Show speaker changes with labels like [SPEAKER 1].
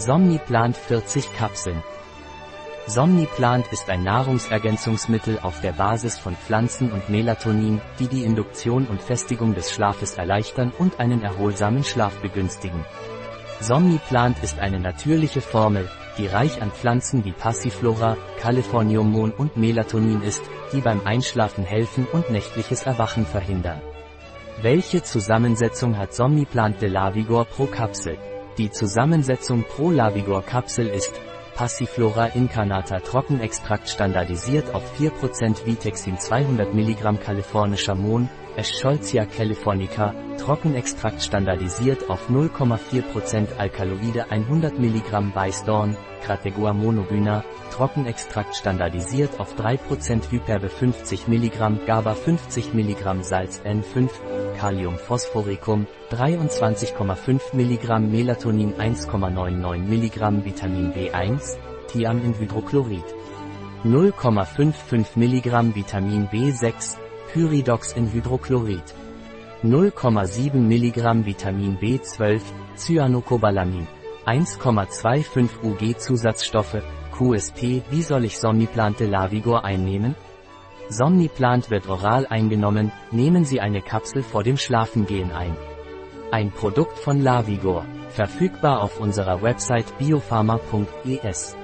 [SPEAKER 1] Somniplant 40 Kapseln. Somniplant ist ein Nahrungsergänzungsmittel auf der Basis von Pflanzen und Melatonin, die die Induktion und Festigung des Schlafes erleichtern und einen erholsamen Schlaf begünstigen. Somniplant ist eine natürliche Formel, die reich an Pflanzen wie Passiflora, Californium und Melatonin ist, die beim Einschlafen helfen und nächtliches Erwachen verhindern. Welche Zusammensetzung hat Somniplant de Lavigor pro Kapsel? Die Zusammensetzung pro Lavigor Kapsel ist Passiflora incarnata Trockenextrakt standardisiert auf 4% Vitexin 200 mg kalifornischer Mohn, Eschscholzia californica, Trockenextrakt standardisiert auf 0,4% Alkaloide 100 mg Weißdorn, Crategua monogyna, Trockenextrakt standardisiert auf 3% Hyperbe 50 mg GABA 50 mg Salz N5, Kalium Phosphoricum, 23,5 mg Melatonin 1,99 mg Vitamin B1, Thiam in Hydrochlorid. 0,55 mg Vitamin B6, Pyridox in Hydrochlorid. 0,7 mg Vitamin B12, Cyanocobalamin. 1,25 UG Zusatzstoffe, QSP Wie soll ich Somniplante Lavigor einnehmen? Somniplant wird oral eingenommen, nehmen Sie eine Kapsel vor dem Schlafengehen ein. Ein Produkt von Lavigor, verfügbar auf unserer Website biopharma.es.